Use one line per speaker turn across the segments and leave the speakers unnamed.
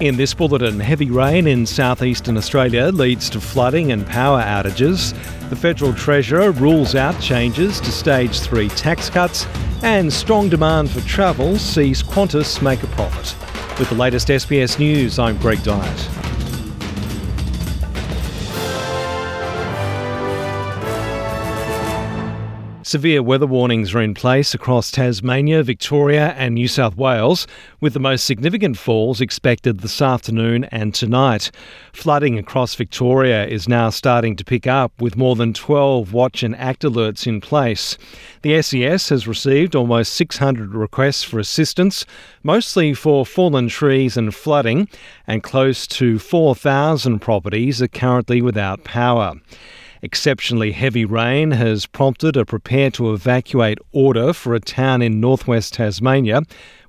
In this bulletin, heavy rain in southeastern Australia leads to flooding and power outages. The Federal Treasurer rules out changes to Stage 3 tax cuts, and strong demand for travel sees Qantas make a profit. With the latest SBS News, I'm Greg Dyett. Severe weather warnings are in place across Tasmania, Victoria, and New South Wales, with the most significant falls expected this afternoon and tonight. Flooding across Victoria is now starting to pick up, with more than 12 watch and act alerts in place. The SES has received almost 600 requests for assistance, mostly for fallen trees and flooding, and close to 4,000 properties are currently without power. Exceptionally heavy rain has prompted a prepare to evacuate order for a town in northwest Tasmania,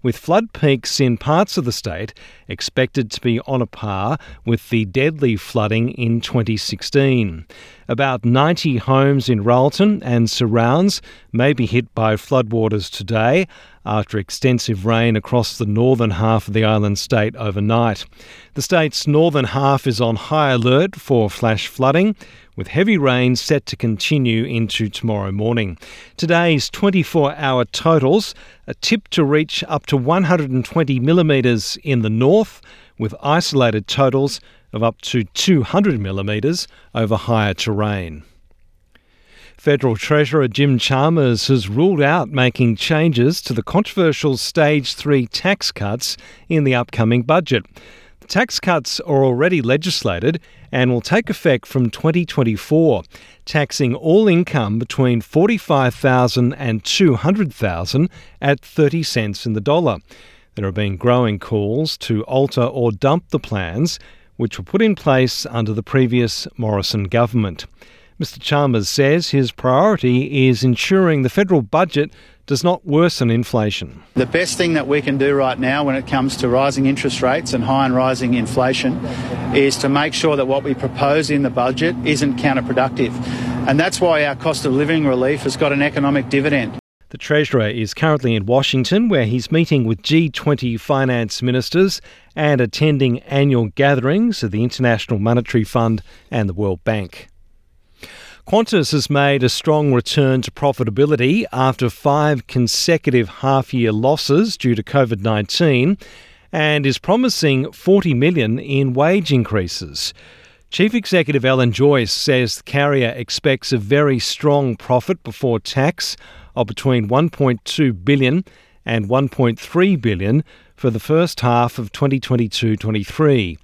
with flood peaks in parts of the state expected to be on a par with the deadly flooding in 2016. About 90 homes in Railton and surrounds may be hit by floodwaters today after extensive rain across the northern half of the island state overnight. The state's northern half is on high alert for flash flooding, with heavy rain set to continue into tomorrow morning. Today's 24 hour totals are tipped to reach up to 120 millimetres in the north, with isolated totals of up to 200 millimetres over higher terrain. Federal Treasurer Jim Chalmers has ruled out making changes to the controversial Stage 3 tax cuts in the upcoming budget. The tax cuts are already legislated and will take effect from 2024, taxing all income between 45,000 and 200,000 at 30 cents in the dollar. There have been growing calls to alter or dump the plans which were put in place under the previous Morrison government. Mr Chalmers says his priority is ensuring the federal budget does not worsen inflation.
The best thing that we can do right now when it comes to rising interest rates and high and rising inflation is to make sure that what we propose in the budget isn't counterproductive. And that's why our cost of living relief has got an economic dividend.
The Treasurer is currently in Washington, where he's meeting with G20 finance ministers and attending annual gatherings of the International Monetary Fund and the World Bank. Qantas has made a strong return to profitability after five consecutive half year losses due to COVID 19 and is promising 40 million in wage increases. Chief Executive Alan Joyce says the carrier expects a very strong profit before tax of between 1.2 billion and 1.3 billion for the first half of 2022-23.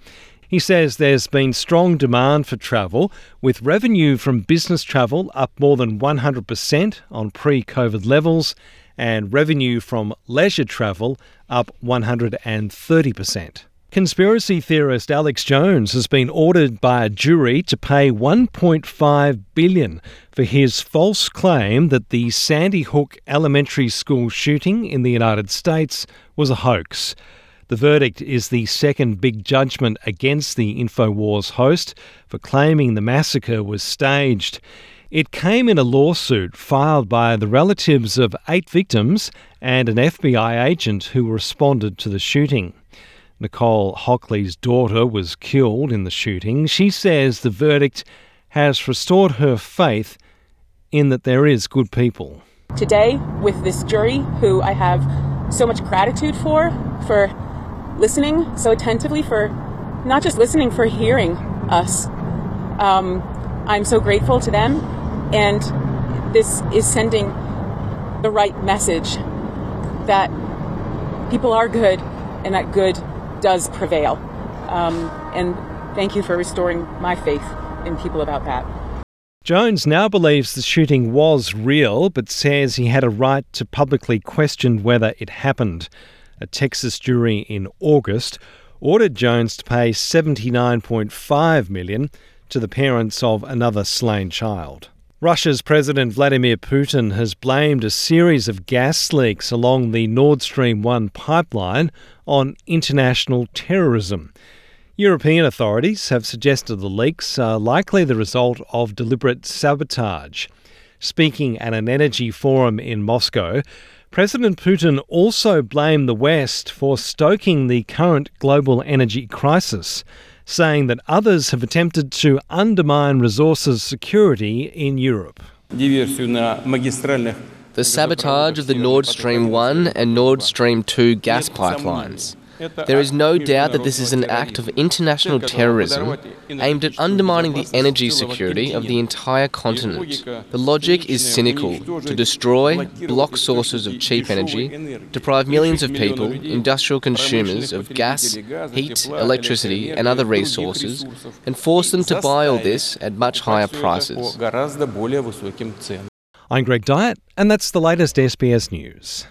He says there's been strong demand for travel, with revenue from business travel up more than 100% on pre COVID levels, and revenue from leisure travel up 130%. Conspiracy theorist Alex Jones has been ordered by a jury to pay 1.5 billion for his false claim that the Sandy Hook Elementary School shooting in the United States was a hoax. The verdict is the second big judgment against the InfoWars host for claiming the massacre was staged. It came in a lawsuit filed by the relatives of eight victims and an FBI agent who responded to the shooting. Nicole Hockley's daughter was killed in the shooting. She says the verdict has restored her faith in that there is good people.
Today, with this jury, who I have so much gratitude for, for listening so attentively, for not just listening, for hearing us. Um, I'm so grateful to them, and this is sending the right message that people are good and that good does prevail. Um, and thank you for restoring my faith in people about that.
Jones now believes the shooting was real, but says he had a right to publicly question whether it happened. A Texas jury in August ordered Jones to pay 79.5 million to the parents of another slain child. Russia's President Vladimir Putin has blamed a series of gas leaks along the Nord Stream 1 pipeline on international terrorism. European authorities have suggested the leaks are likely the result of deliberate sabotage. Speaking at an energy forum in Moscow, President Putin also blamed the West for stoking the current global energy crisis, saying that others have attempted to undermine resources security in Europe.
The sabotage of the Nord Stream 1 and Nord Stream 2 gas pipelines. There is no doubt that this is an act of international terrorism aimed at undermining the energy security of the entire continent. The logic is cynical to destroy, block sources of cheap energy, deprive millions of people, industrial consumers, of gas, heat, electricity, and other resources, and force them to buy all this at much higher prices.
I'm Greg Dyett, and that's the latest SBS News.